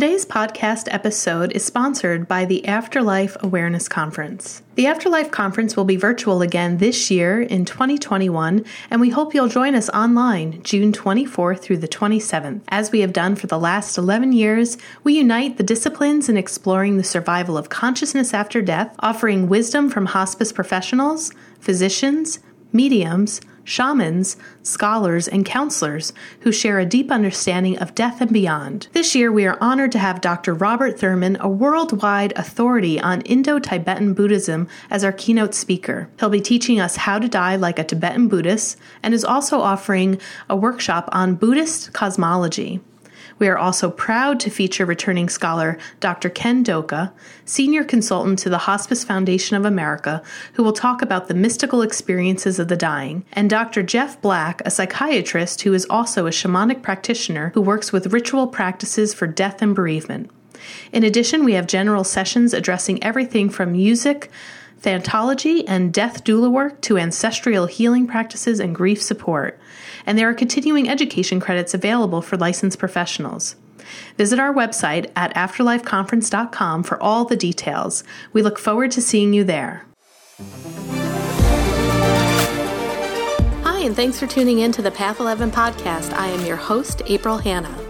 Today's podcast episode is sponsored by the Afterlife Awareness Conference. The Afterlife Conference will be virtual again this year in 2021, and we hope you'll join us online June 24th through the 27th. As we have done for the last 11 years, we unite the disciplines in exploring the survival of consciousness after death, offering wisdom from hospice professionals, physicians, mediums, shamans, scholars, and counselors who share a deep understanding of death and beyond. This year, we are honored to have Dr. Robert Thurman, a worldwide authority on Indo Tibetan Buddhism, as our keynote speaker. He'll be teaching us how to die like a Tibetan Buddhist and is also offering a workshop on Buddhist cosmology. We are also proud to feature returning scholar Dr. Ken Doka, senior consultant to the Hospice Foundation of America, who will talk about the mystical experiences of the dying, and Dr. Jeff Black, a psychiatrist who is also a shamanic practitioner who works with ritual practices for death and bereavement. In addition, we have general sessions addressing everything from music, Thanatology and death doula work to ancestral healing practices and grief support. And there are continuing education credits available for licensed professionals. Visit our website at afterlifeconference.com for all the details. We look forward to seeing you there. Hi, and thanks for tuning in to the Path 11 podcast. I am your host, April Hanna.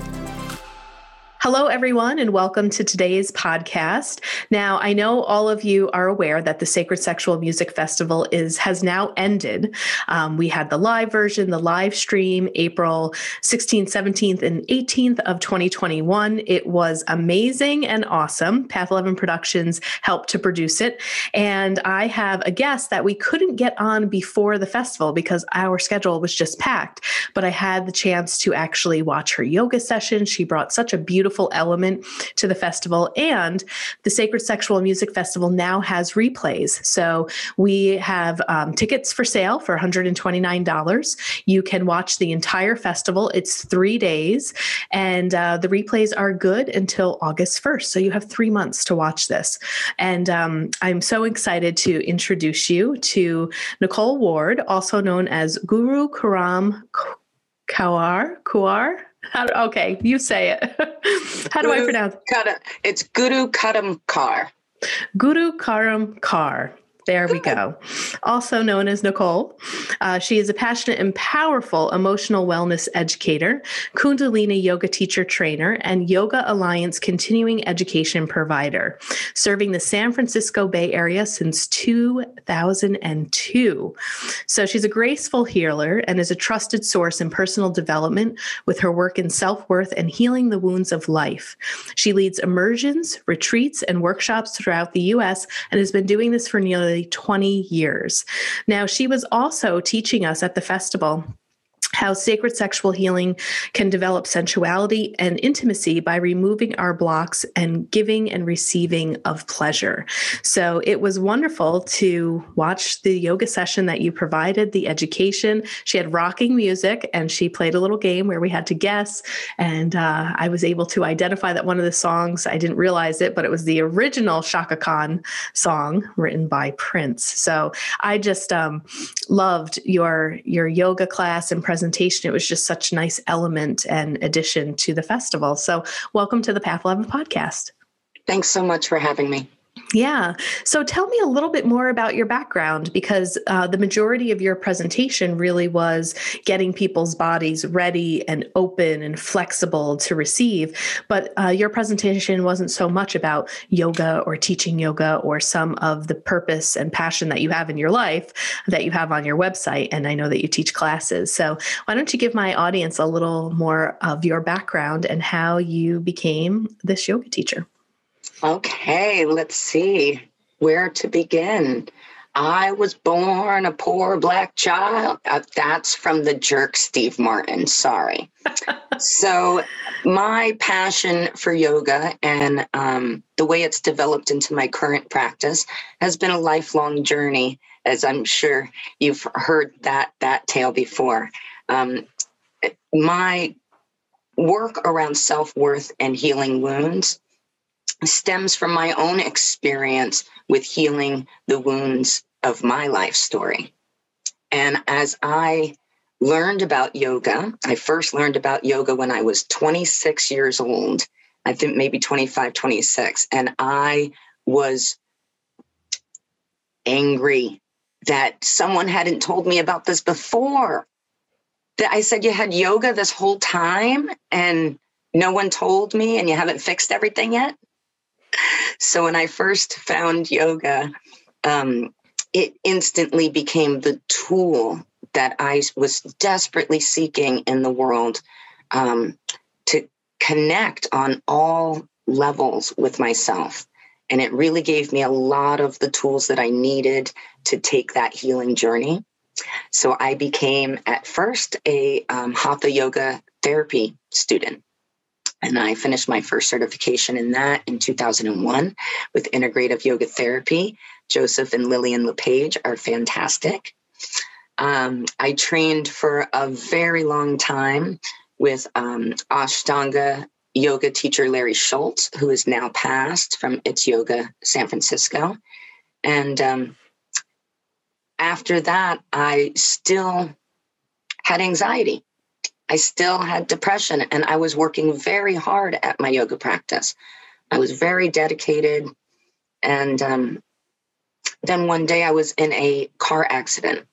Hello, everyone, and welcome to today's podcast. Now, I know all of you are aware that the Sacred Sexual Music Festival is has now ended. Um, we had the live version, the live stream, April 16th, 17th, and 18th of 2021. It was amazing and awesome. Path 11 Productions helped to produce it, and I have a guest that we couldn't get on before the festival because our schedule was just packed. But I had the chance to actually watch her yoga session. She brought such a beautiful beautiful element to the festival. And the Sacred Sexual Music Festival now has replays. So we have um, tickets for sale for $129. You can watch the entire festival. It's three days, and uh, the replays are good until August 1st. So you have three months to watch this. And um, I'm so excited to introduce you to Nicole Ward, also known as Guru Karam Kawar. Kawar? How okay, you say it. How do Guru I pronounce it? It's Guru Karam Kaur. Guru Karam Kaur. There we go. Also known as Nicole. Uh, she is a passionate and powerful emotional wellness educator, Kundalini yoga teacher trainer, and Yoga Alliance continuing education provider, serving the San Francisco Bay Area since 2002. So she's a graceful healer and is a trusted source in personal development with her work in self worth and healing the wounds of life. She leads immersions, retreats, and workshops throughout the U.S. and has been doing this for nearly nearly 20 years. Now, she was also teaching us at the festival how sacred sexual healing can develop sensuality and intimacy by removing our blocks and giving and receiving of pleasure. So it was wonderful to watch the yoga session that you provided, the education. She had rocking music and she played a little game where we had to guess. And uh, I was able to identify that one of the songs, I didn't realize it, but it was the original Chaka Khan song written by Prince. So I just um, loved your, your yoga class and presentation. It was just such a nice element and addition to the festival. So, welcome to the Path 11 podcast. Thanks so much for having me. Yeah. So tell me a little bit more about your background because uh, the majority of your presentation really was getting people's bodies ready and open and flexible to receive. But uh, your presentation wasn't so much about yoga or teaching yoga or some of the purpose and passion that you have in your life that you have on your website. And I know that you teach classes. So why don't you give my audience a little more of your background and how you became this yoga teacher? Okay, let's see where to begin. I was born a poor black child. Uh, that's from the jerk Steve Martin. Sorry. so, my passion for yoga and um, the way it's developed into my current practice has been a lifelong journey. as I'm sure you've heard that that tale before. Um, my work around self worth and healing wounds stems from my own experience with healing the wounds of my life story. And as I learned about yoga, I first learned about yoga when I was 26 years old. I think maybe 25, 26. And I was angry that someone hadn't told me about this before. That I said, You had yoga this whole time and no one told me, and you haven't fixed everything yet. So when I first found yoga, um, it instantly became the tool that I was desperately seeking in the world um, to connect on all levels with myself. And it really gave me a lot of the tools that I needed to take that healing journey. So I became at first a um, Hatha yoga therapy student. And I finished my first certification in that in 2001 with integrative yoga therapy. Joseph and Lillian LePage are fantastic. Um, I trained for a very long time with um, Ashtanga yoga teacher Larry Schultz, who is now passed from It's Yoga San Francisco. And um, after that, I still had anxiety. I still had depression, and I was working very hard at my yoga practice. I was very dedicated. And um, then one day I was in a car accident,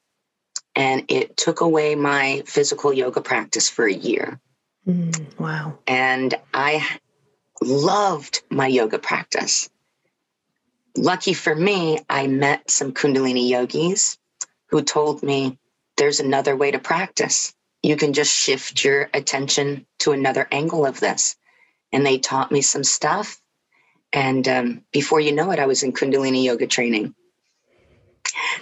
and it took away my physical yoga practice for a year. Mm, wow. And I loved my yoga practice. Lucky for me, I met some Kundalini yogis who told me there's another way to practice you can just shift your attention to another angle of this. And they taught me some stuff. And um, before you know it, I was in Kundalini yoga training.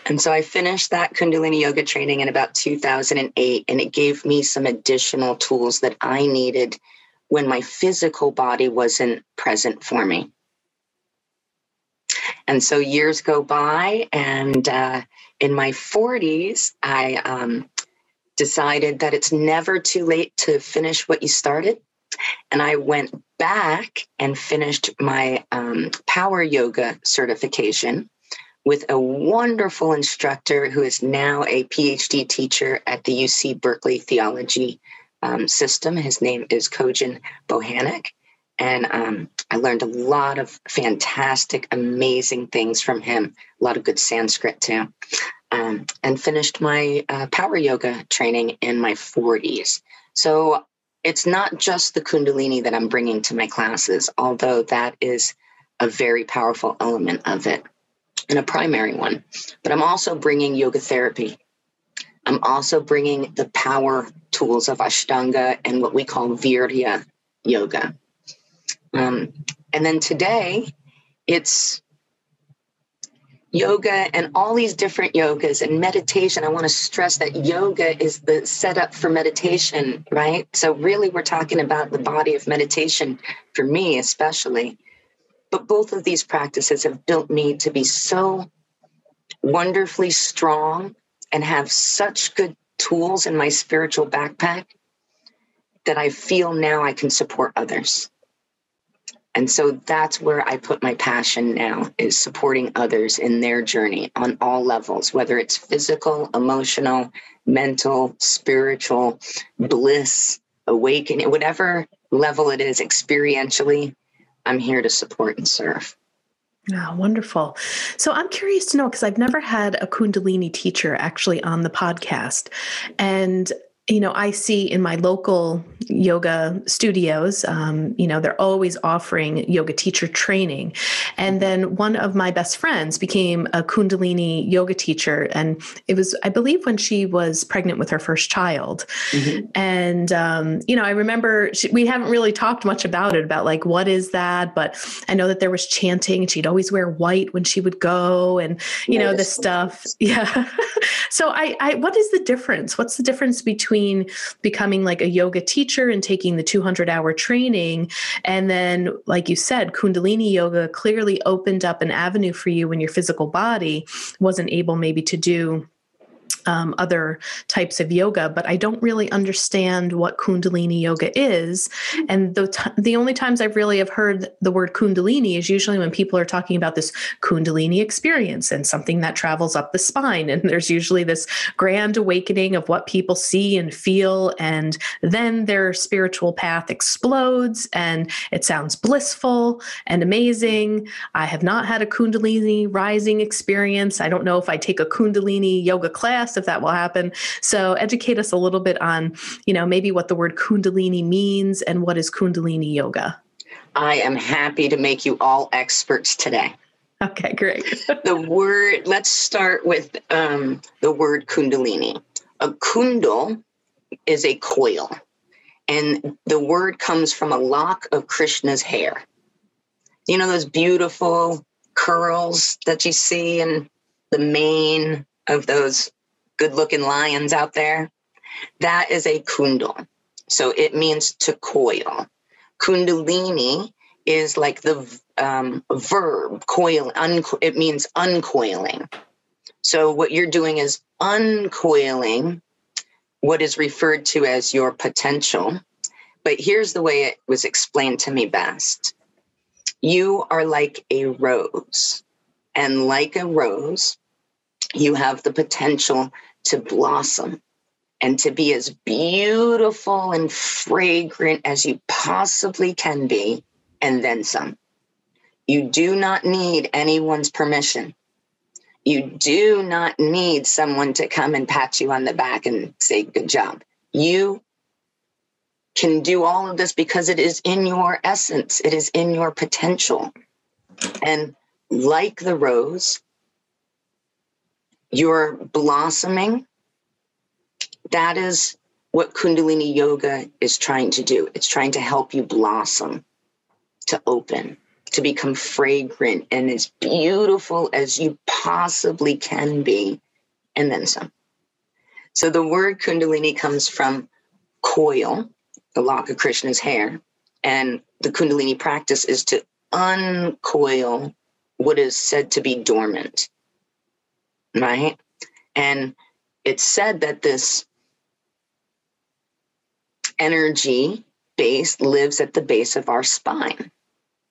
And so I finished that Kundalini yoga training in about 2008, and it gave me some additional tools that I needed when my physical body wasn't present for me. And so years go by, and uh, in my 40s, I um, decided that it's never too late to finish what you started. And I went back and finished my um, power yoga certification with a wonderful instructor who is now a PhD teacher at the UC Berkeley Theology um, System. His name is Kojan Bohanec. And um, I learned a lot of fantastic, amazing things from him, a lot of good Sanskrit too um, and finished my uh, power yoga training in my 40s. So it's not just the Kundalini that I'm bringing to my classes, although that is a very powerful element of it and a primary one. But I'm also bringing yoga therapy. I'm also bringing the power tools of Ashtanga and what we call Virya yoga. Um, and then today, it's yoga and all these different yogas and meditation. I want to stress that yoga is the setup for meditation, right? So, really, we're talking about the body of meditation for me, especially. But both of these practices have built me to be so wonderfully strong and have such good tools in my spiritual backpack that I feel now I can support others. And so that's where I put my passion now is supporting others in their journey on all levels, whether it's physical, emotional, mental, spiritual, bliss, awakening, whatever level it is experientially, I'm here to support and serve. Oh, wonderful. So I'm curious to know because I've never had a Kundalini teacher actually on the podcast. And you know, I see in my local yoga studios, um, you know, they're always offering yoga teacher training. And then one of my best friends became a Kundalini yoga teacher. And it was, I believe, when she was pregnant with her first child. Mm-hmm. And, um, you know, I remember she, we haven't really talked much about it, about like, what is that? But I know that there was chanting. She'd always wear white when she would go and, you yes. know, this stuff. Yeah. so I, I, what is the difference? What's the difference between between becoming like a yoga teacher and taking the 200 hour training. And then, like you said, Kundalini yoga clearly opened up an avenue for you when your physical body wasn't able maybe to do um, other types of yoga, but I don't really understand what Kundalini yoga is. And the t- the only times I've really have heard the word Kundalini is usually when people are talking about this Kundalini experience and something that travels up the spine. And there's usually this grand awakening of what people see and feel, and then their spiritual path explodes, and it sounds blissful and amazing. I have not had a Kundalini rising experience. I don't know if I take a Kundalini yoga class if that will happen. So educate us a little bit on, you know, maybe what the word Kundalini means and what is Kundalini yoga. I am happy to make you all experts today. Okay, great. the word, let's start with um, the word Kundalini. A kundal is a coil, and the word comes from a lock of Krishna's hair. You know, those beautiful curls that you see in the mane of those good looking lions out there. That is a kundal. So it means to coil. Kundalini is like the um, verb coil. Un- it means uncoiling. So what you're doing is uncoiling what is referred to as your potential. But here's the way it was explained to me best. You are like a rose. And like a rose, you have the potential to blossom and to be as beautiful and fragrant as you possibly can be, and then some. You do not need anyone's permission. You do not need someone to come and pat you on the back and say, Good job. You can do all of this because it is in your essence, it is in your potential. And like the rose, you're blossoming. That is what Kundalini Yoga is trying to do. It's trying to help you blossom, to open, to become fragrant and as beautiful as you possibly can be, and then some. So the word Kundalini comes from coil, the lock of Krishna's hair. And the Kundalini practice is to uncoil what is said to be dormant right? And it's said that this energy base lives at the base of our spine,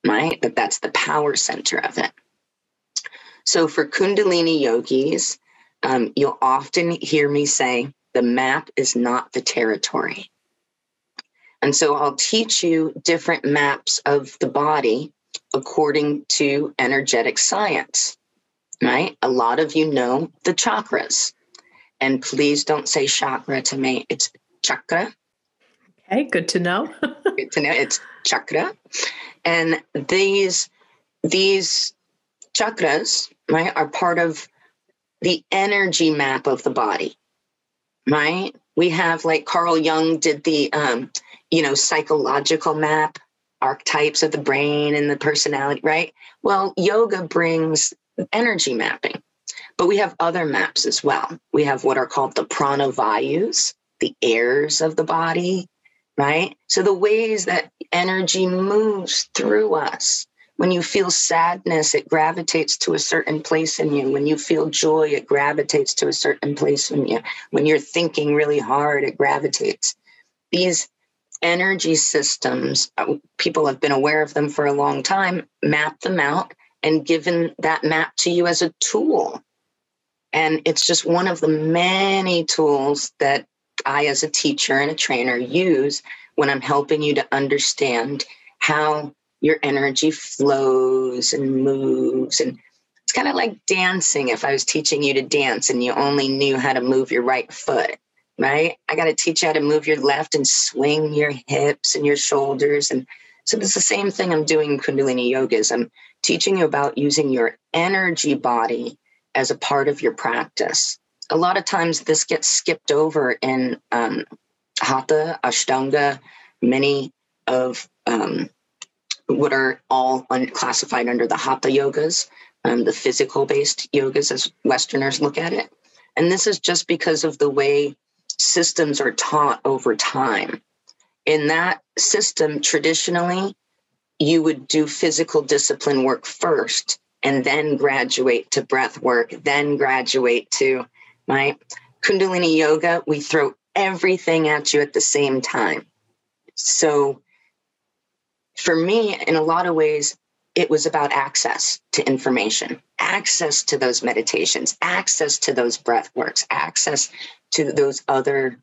right? That that's the power center of it. So for Kundalini yogis, um, you'll often hear me say, the map is not the territory. And so I'll teach you different maps of the body according to energetic science right? A lot of you know the chakras. And please don't say chakra to me. It's chakra. Okay, good to know. good to know. It's chakra. And these these chakras, right, are part of the energy map of the body. Right? We have like Carl Jung did the um, you know, psychological map, archetypes of the brain and the personality, right? Well, yoga brings energy mapping. But we have other maps as well. We have what are called the prana vayus, the airs of the body, right? So the ways that energy moves through us. When you feel sadness, it gravitates to a certain place in you. When you feel joy, it gravitates to a certain place in you. When you're thinking really hard, it gravitates. These energy systems, uh, people have been aware of them for a long time, map them out and given that map to you as a tool. And it's just one of the many tools that I, as a teacher and a trainer, use when I'm helping you to understand how your energy flows and moves. And it's kind of like dancing. If I was teaching you to dance and you only knew how to move your right foot, right? I got to teach you how to move your left and swing your hips and your shoulders. And so it's the same thing I'm doing in Kundalini Yoga is I'm teaching you about using your energy body as a part of your practice. A lot of times this gets skipped over in um, Hatha, Ashtanga, many of um, what are all un- classified under the Hatha yogas, um, the physical based yogas as Westerners look at it. And this is just because of the way systems are taught over time. In that system, traditionally, you would do physical discipline work first and then graduate to breath work, then graduate to my Kundalini yoga. We throw everything at you at the same time. So, for me, in a lot of ways, it was about access to information, access to those meditations, access to those breath works, access to those other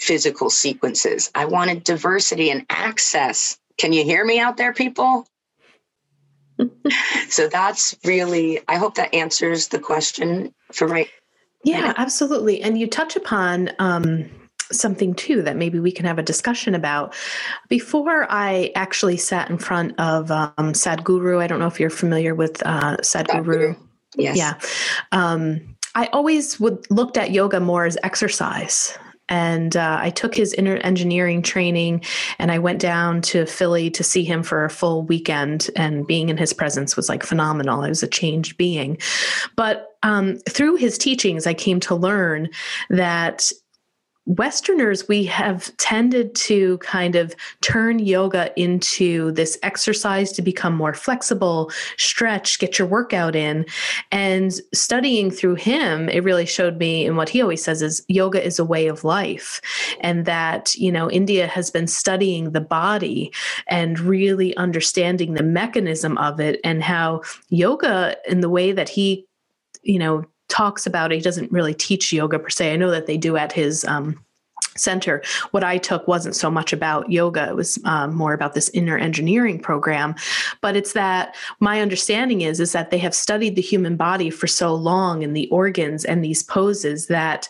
physical sequences. I wanted diversity and access. Can you hear me out there, people? so that's really, I hope that answers the question for right. Yeah, absolutely. And you touch upon, um, something too that maybe we can have a discussion about. Before I actually sat in front of um, Sadhguru, I don't know if you're familiar with uh, Sadhguru. Yes. Yeah. Um, I always would looked at yoga more as exercise. And uh, I took his inner engineering training and I went down to Philly to see him for a full weekend. And being in his presence was like phenomenal. I was a changed being. But um, through his teachings, I came to learn that Westerners, we have tended to kind of turn yoga into this exercise to become more flexible, stretch, get your workout in. And studying through him, it really showed me, and what he always says is yoga is a way of life. And that, you know, India has been studying the body and really understanding the mechanism of it and how yoga, in the way that he, you know, talks about it. He doesn't really teach yoga per se. I know that they do at his um, center. What I took wasn't so much about yoga, it was um, more about this inner engineering program. But it's that my understanding is, is that they have studied the human body for so long and the organs and these poses that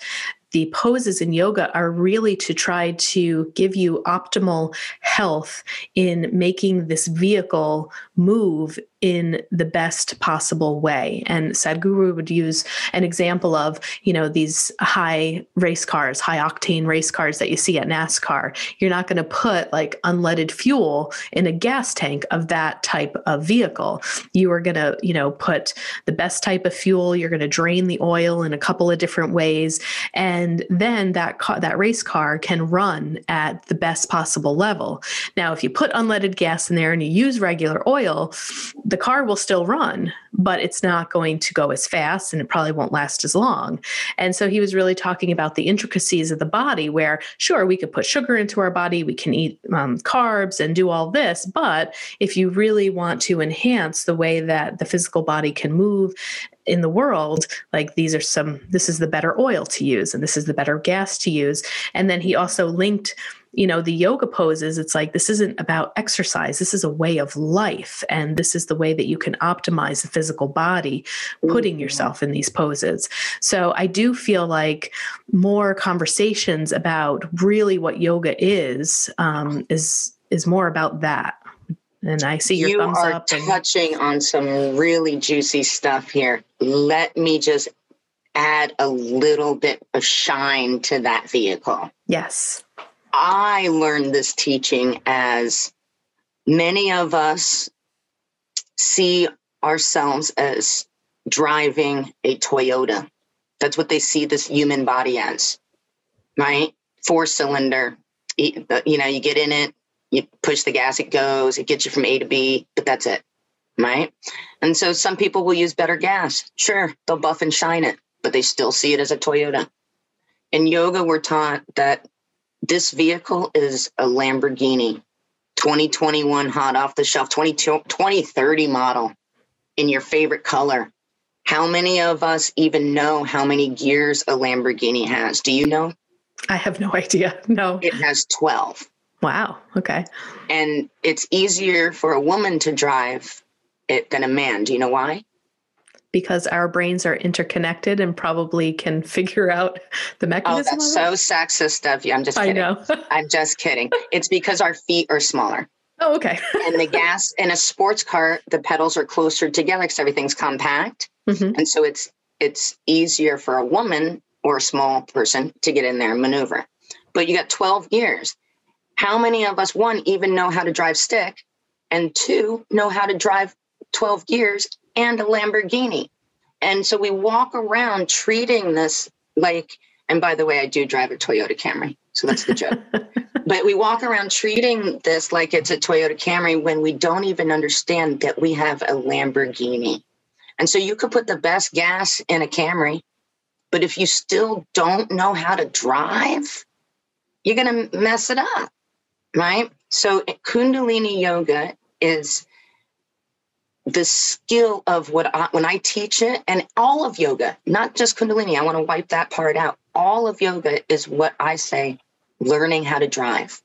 the poses in yoga are really to try to give you optimal health in making this vehicle move in the best possible way. And Sadhguru would use an example of, you know, these high race cars, high octane race cars that you see at NASCAR. You're not going to put like unleaded fuel in a gas tank of that type of vehicle. You are going to, you know, put the best type of fuel. You're going to drain the oil in a couple of different ways, and then that car, that race car can run at the best possible level. Now, if you put unleaded gas in there and you use regular oil, the car will still run, but it's not going to go as fast and it probably won't last as long. And so he was really talking about the intricacies of the body, where sure, we could put sugar into our body, we can eat um, carbs and do all this. But if you really want to enhance the way that the physical body can move in the world like these are some this is the better oil to use and this is the better gas to use and then he also linked you know the yoga poses it's like this isn't about exercise this is a way of life and this is the way that you can optimize the physical body putting mm-hmm. yourself in these poses so i do feel like more conversations about really what yoga is um, is is more about that and I see your you thumbs are up. And- touching on some really juicy stuff here. Let me just add a little bit of shine to that vehicle. Yes. I learned this teaching as many of us see ourselves as driving a Toyota. That's what they see this human body as, right? Four cylinder. You know, you get in it, you push the gas, it goes, it gets you from A to B, but that's it, right? And so some people will use better gas. Sure, they'll buff and shine it, but they still see it as a Toyota. In yoga, we're taught that this vehicle is a Lamborghini 2021 hot off the shelf 2030 model in your favorite color. How many of us even know how many gears a Lamborghini has? Do you know? I have no idea. No. It has 12. Wow. Okay. And it's easier for a woman to drive it than a man. Do you know why? Because our brains are interconnected and probably can figure out the mechanism. Oh, that's so sexist of you. I'm just kidding. I know. I'm just kidding. It's because our feet are smaller. Oh, okay. and the gas in a sports car, the pedals are closer together because everything's compact, mm-hmm. and so it's it's easier for a woman or a small person to get in there and maneuver. But you got 12 gears. How many of us, one, even know how to drive stick, and two, know how to drive 12 gears and a Lamborghini. And so we walk around treating this like And by the way, I do drive a Toyota Camry. So that's the joke. but we walk around treating this like it's a Toyota Camry when we don't even understand that we have a Lamborghini. And so you could put the best gas in a Camry, but if you still don't know how to drive, you're going to mess it up, right? So Kundalini yoga is the skill of what I, when I teach it and all of yoga, not just Kundalini, I want to wipe that part out. All of yoga is what I say learning how to drive.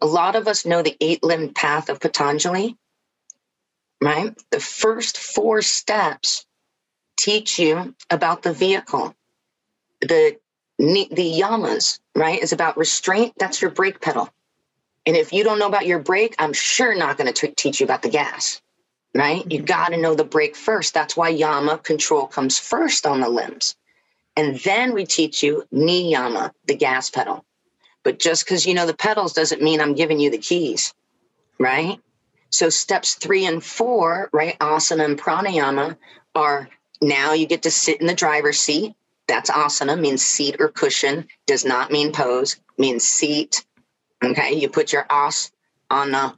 A lot of us know the eight limbed path of Patanjali, right? The first four steps teach you about the vehicle. The the yamas, right, is about restraint. That's your brake pedal. And if you don't know about your brake, I'm sure not going to teach you about the gas, right? Mm-hmm. You got to know the brake first. That's why yama control comes first on the limbs. And then we teach you niyama, the gas pedal. But just because you know the pedals doesn't mean I'm giving you the keys, right? So steps three and four, right, asana and pranayama, are now you get to sit in the driver's seat. That's asana, means seat or cushion, does not mean pose, means seat. Okay, you put your as on the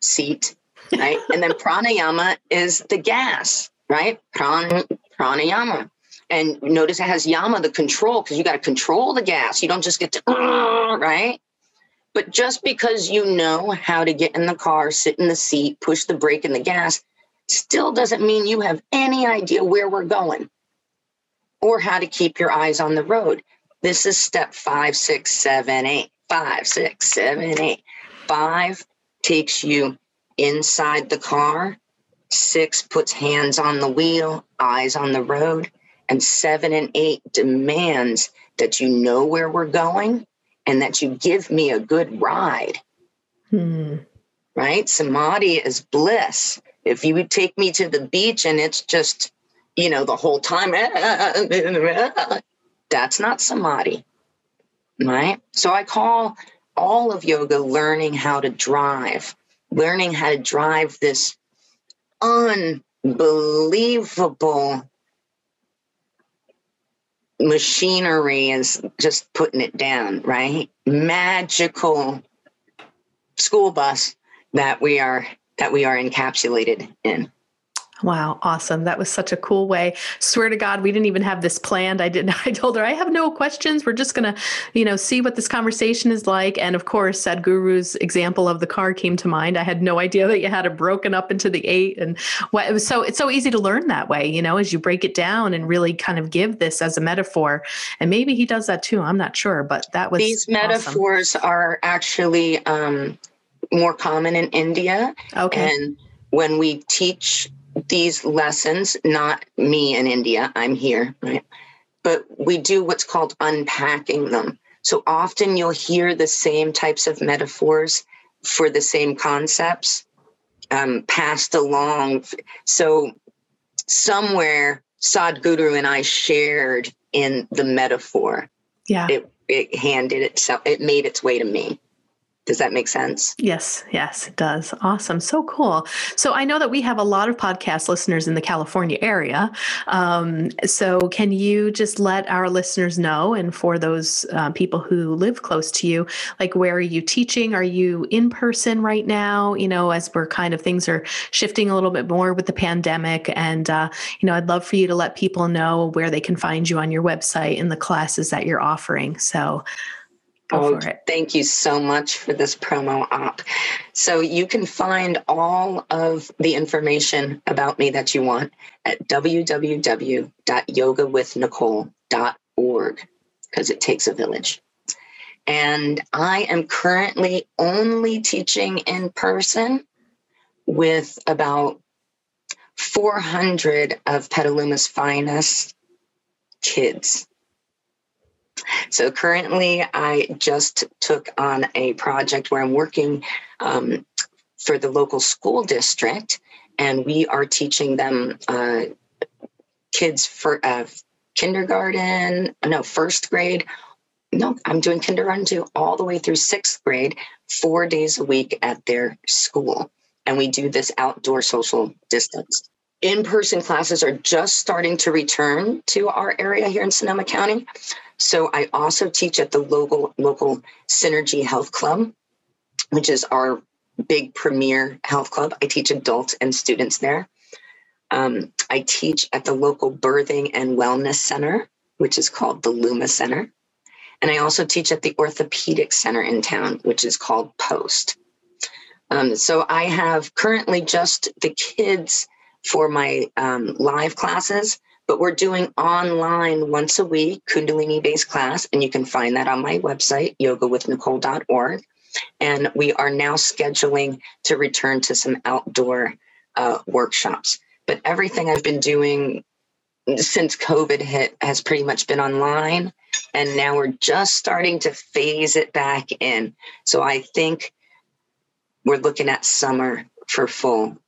seat, right? and then pranayama is the gas, right? Pran, pranayama. And notice it has yama, the control, because you got to control the gas. You don't just get to, right? But just because you know how to get in the car, sit in the seat, push the brake and the gas, still doesn't mean you have any idea where we're going or how to keep your eyes on the road. This is step five, six, seven, eight. Five, six, seven, eight. Five takes you inside the car. Six puts hands on the wheel, eyes on the road and seven and eight demands that you know where we're going and that you give me a good ride. Hmm. Right? Samadhi is bliss. If you would take me to the beach and it's just, you know, the whole time, that's not samadhi. Right? So I call all of yoga learning how to drive, learning how to drive this unbelievable machinery is just putting it down, right? Magical school bus that we are that we are encapsulated in. Wow, awesome. That was such a cool way. Swear to God, we didn't even have this planned. I didn't I told her I have no questions. We're just gonna, you know, see what this conversation is like. And of course, Sadhguru's example of the car came to mind. I had no idea that you had it broken up into the eight. And what it was so it's so easy to learn that way, you know, as you break it down and really kind of give this as a metaphor. And maybe he does that too. I'm not sure, but that was these metaphors awesome. are actually um more common in India. Okay. And when we teach these lessons, not me in India, I'm here, right? But we do what's called unpacking them. So often you'll hear the same types of metaphors for the same concepts um, passed along. So somewhere Sadhguru and I shared in the metaphor. Yeah. It, it handed itself, it made its way to me. Does that make sense? Yes, yes, it does. Awesome. So cool. So I know that we have a lot of podcast listeners in the California area. Um, so can you just let our listeners know, and for those uh, people who live close to you, like where are you teaching? Are you in person right now? You know, as we're kind of things are shifting a little bit more with the pandemic. And, uh, you know, I'd love for you to let people know where they can find you on your website and the classes that you're offering. So, Go oh, thank you so much for this promo op. So you can find all of the information about me that you want at www.yogawithnicole.org because it takes a village. And I am currently only teaching in person with about 400 of Petaluma's finest kids so currently, I just took on a project where I'm working um, for the local school district, and we are teaching them uh, kids for uh, kindergarten, no, first grade. No, I'm doing kindergarten too, all the way through sixth grade, four days a week at their school. And we do this outdoor social distance. In person classes are just starting to return to our area here in Sonoma County. So I also teach at the local local Synergy Health Club, which is our big premier health club. I teach adults and students there. Um, I teach at the local birthing and wellness center, which is called the Luma Center. And I also teach at the orthopedic center in town, which is called Post. Um, so I have currently just the kids for my um, live classes, but we're doing online once a week Kundalini based class, and you can find that on my website, yogawithnicole.org. And we are now scheduling to return to some outdoor uh, workshops. But everything I've been doing since COVID hit has pretty much been online. And now we're just starting to phase it back in. So I think we're looking at summer for full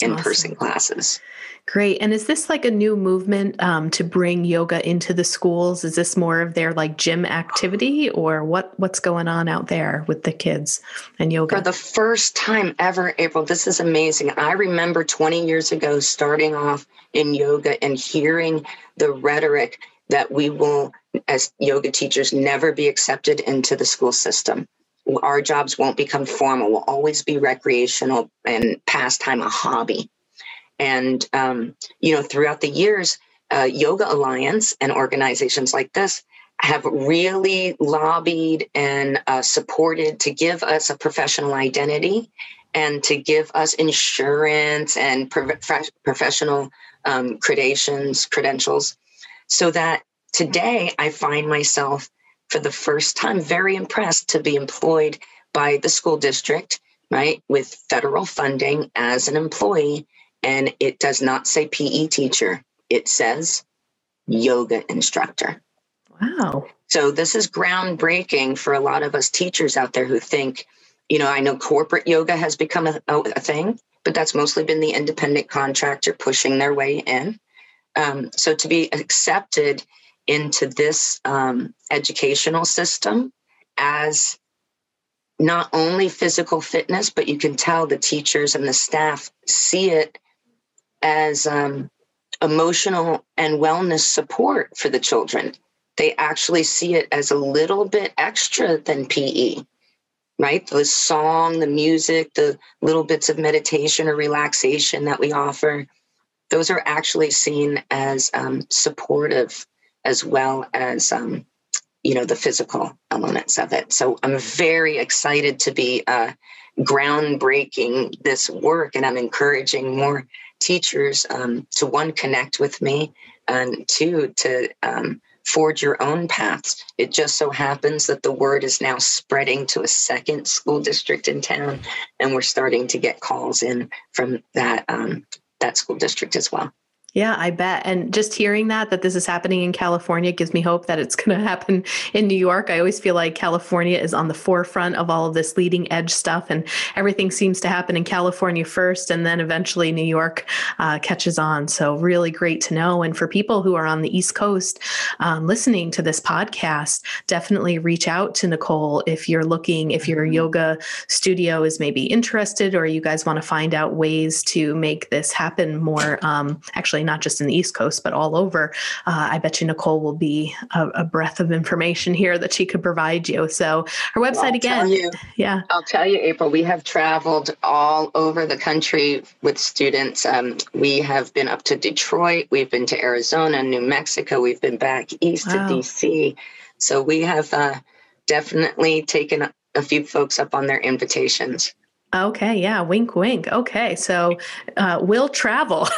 in person awesome. classes. Great. And is this like a new movement um, to bring yoga into the schools? Is this more of their like gym activity or what what's going on out there with the kids and yoga? For the first time ever, April, this is amazing. I remember 20 years ago starting off in yoga and hearing the rhetoric that we will, as yoga teachers, never be accepted into the school system our jobs won't become formal. We'll always be recreational and pastime, a hobby. And, um, you know, throughout the years, uh, Yoga Alliance and organizations like this have really lobbied and uh, supported to give us a professional identity and to give us insurance and pro- professional um, credentials, so that today I find myself for the first time very impressed to be employed by the school district, right, with federal funding as an employee. And it does not say PE teacher, it says yoga instructor. Wow. So this is groundbreaking for a lot of us teachers out there who think, you know, I know corporate yoga has become a, a thing, but that's mostly been the independent contractor pushing their way in. Um, so to be accepted into this um, educational system as not only physical fitness, but you can tell the teachers and the staff see it as um, emotional and wellness support for the children. They actually see it as a little bit extra than PE, right? The song, the music, the little bits of meditation or relaxation that we offer, those are actually seen as um, supportive as well as um, you know the physical elements of it. So I'm very excited to be uh, groundbreaking this work, and I'm encouraging more teachers um, to one connect with me and two to um, forge your own paths. It just so happens that the word is now spreading to a second school district in town, and we're starting to get calls in from that um, that school district as well. Yeah, I bet. And just hearing that, that this is happening in California gives me hope that it's going to happen in New York. I always feel like California is on the forefront of all of this leading edge stuff, and everything seems to happen in California first, and then eventually New York uh, catches on. So, really great to know. And for people who are on the East Coast um, listening to this podcast, definitely reach out to Nicole if you're looking, if your mm-hmm. yoga studio is maybe interested, or you guys want to find out ways to make this happen more. Um, actually, not just in the East Coast, but all over. Uh, I bet you Nicole will be a, a, breath of information here that she could provide you. So her website I'll again. You, yeah. I'll tell you, April, we have traveled all over the country with students. Um, we have been up to Detroit, we've been to Arizona, New Mexico, we've been back east wow. to DC. So we have uh, definitely taken a few folks up on their invitations. Okay, yeah, wink, wink. Okay, so uh, we'll travel.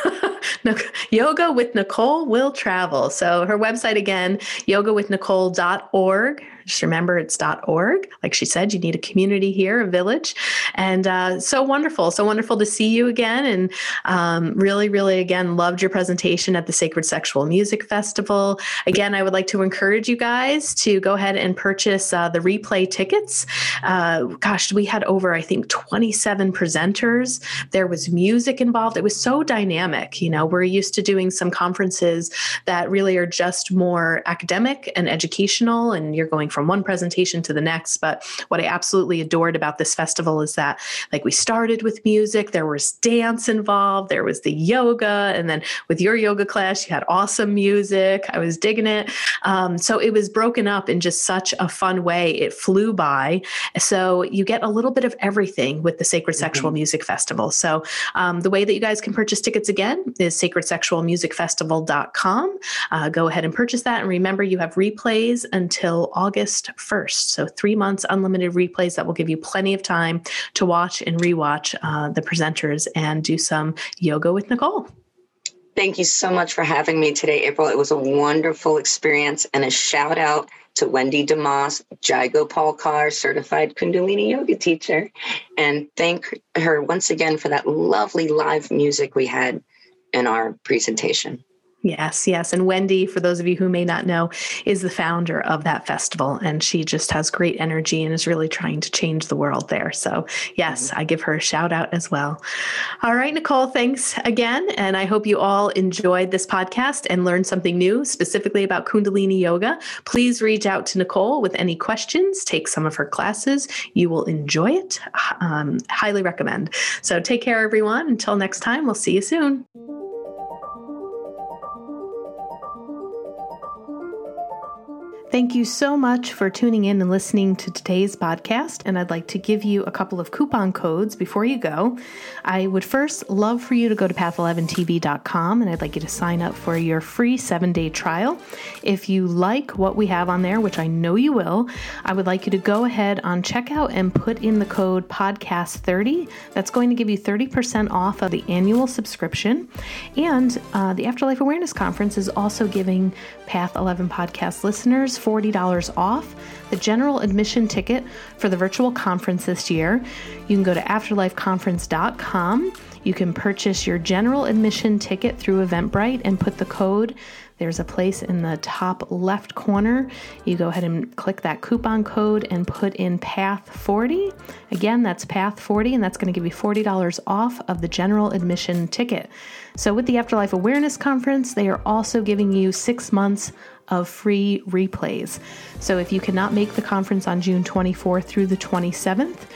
yoga with Nicole will travel. So her website again, yogawithnicole.org. Just remember it's .org. Like she said, you need a community here, a village, and uh, so wonderful, so wonderful to see you again. And um, really, really, again, loved your presentation at the Sacred Sexual Music Festival. Again, I would like to encourage you guys to go ahead and purchase uh, the replay tickets. Uh, gosh, we had over, I think, 27 presenters. There was music involved. It was so dynamic. You know, we're used to doing some conferences that really are just more academic and educational, and you're going from one presentation to the next. But what I absolutely adored about this festival is that, like, we started with music, there was dance involved, there was the yoga, and then with your yoga class, you had awesome music. I was digging it. Um, so it was broken up in just such a fun way. It flew by. So you get a little bit of everything with the Sacred mm-hmm. Sexual Music Festival. So um, the way that you guys can purchase tickets again is sacredsexualmusicfestival.com. Uh, go ahead and purchase that. And remember, you have replays until August 1st. So three months unlimited replays that will give you plenty of time to watch and rewatch uh, the presenters and do some yoga with Nicole. Thank you so much for having me today, April. It was a wonderful experience and a shout out to Wendy DeMoss, Jai Gopal Kaur, certified Kundalini yoga teacher. And thank her once again for that lovely live music we had in our presentation. Yes, yes. And Wendy, for those of you who may not know, is the founder of that festival. And she just has great energy and is really trying to change the world there. So, yes, I give her a shout out as well. All right, Nicole, thanks again. And I hope you all enjoyed this podcast and learned something new, specifically about Kundalini Yoga. Please reach out to Nicole with any questions, take some of her classes. You will enjoy it. Um, highly recommend. So, take care, everyone. Until next time, we'll see you soon. Thank you so much for tuning in and listening to today's podcast. And I'd like to give you a couple of coupon codes before you go. I would first love for you to go to path11tv.com and I'd like you to sign up for your free seven day trial. If you like what we have on there, which I know you will, I would like you to go ahead on checkout and put in the code podcast30. That's going to give you 30% off of the annual subscription. And uh, the Afterlife Awareness Conference is also giving Path 11 podcast listeners $40 off the general admission ticket for the virtual conference this year. You can go to afterlifeconference.com. You can purchase your general admission ticket through Eventbrite and put the code there's a place in the top left corner. You go ahead and click that coupon code and put in PATH40. Again, that's PATH40, and that's going to give you $40 off of the general admission ticket. So, with the Afterlife Awareness Conference, they are also giving you six months of free replays. So, if you cannot make the conference on June 24th through the 27th,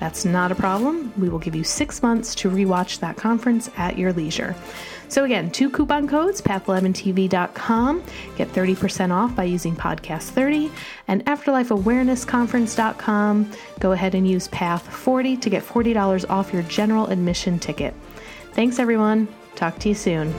that's not a problem. We will give you six months to rewatch that conference at your leisure. So, again, two coupon codes path11tv.com. Get 30% off by using podcast30 and afterlifeawarenessconference.com. Go ahead and use path40 to get $40 off your general admission ticket. Thanks, everyone. Talk to you soon.